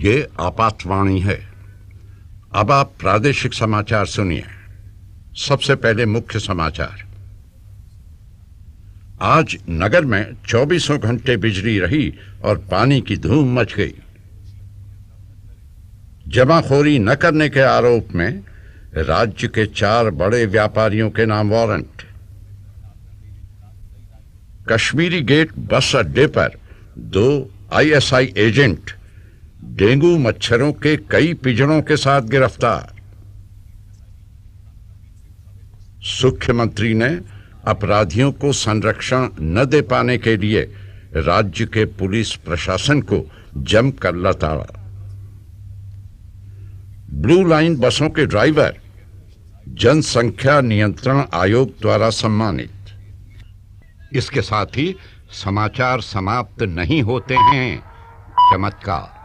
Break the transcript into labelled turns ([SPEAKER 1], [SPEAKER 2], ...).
[SPEAKER 1] ये आपातवाणी है। अब आप प्रादेशिक समाचार सुनिए। सबसे पहले मुख्य समाचार। आज नगर में चौबीसों घंटे बिजली रही और पानी की धूम मच गई। जमाखोरी न करने के आरोप में राज्य के चार बड़े व्यापारियों के नाम वारंट। कश्मीरी गेट बस अड्डे पर दो आईएसआई एजेंट डेंगू मच्छरों के कई पिजड़ों के साथ गिरफ़्तार। मुख्यमंत्री ने अपराधियों को संरक्षण न दे पाने के लिए राज्य के पुलिस प्रशासन को जमकर लताड़ा। ब्लू लाइन बसों के ड्राइवर, जनसंख्या नियंत्रण आयोग द्वारा सम्मानित। इसके साथ ही समाचार समाप्त नहीं होते हैं। चमत्कार।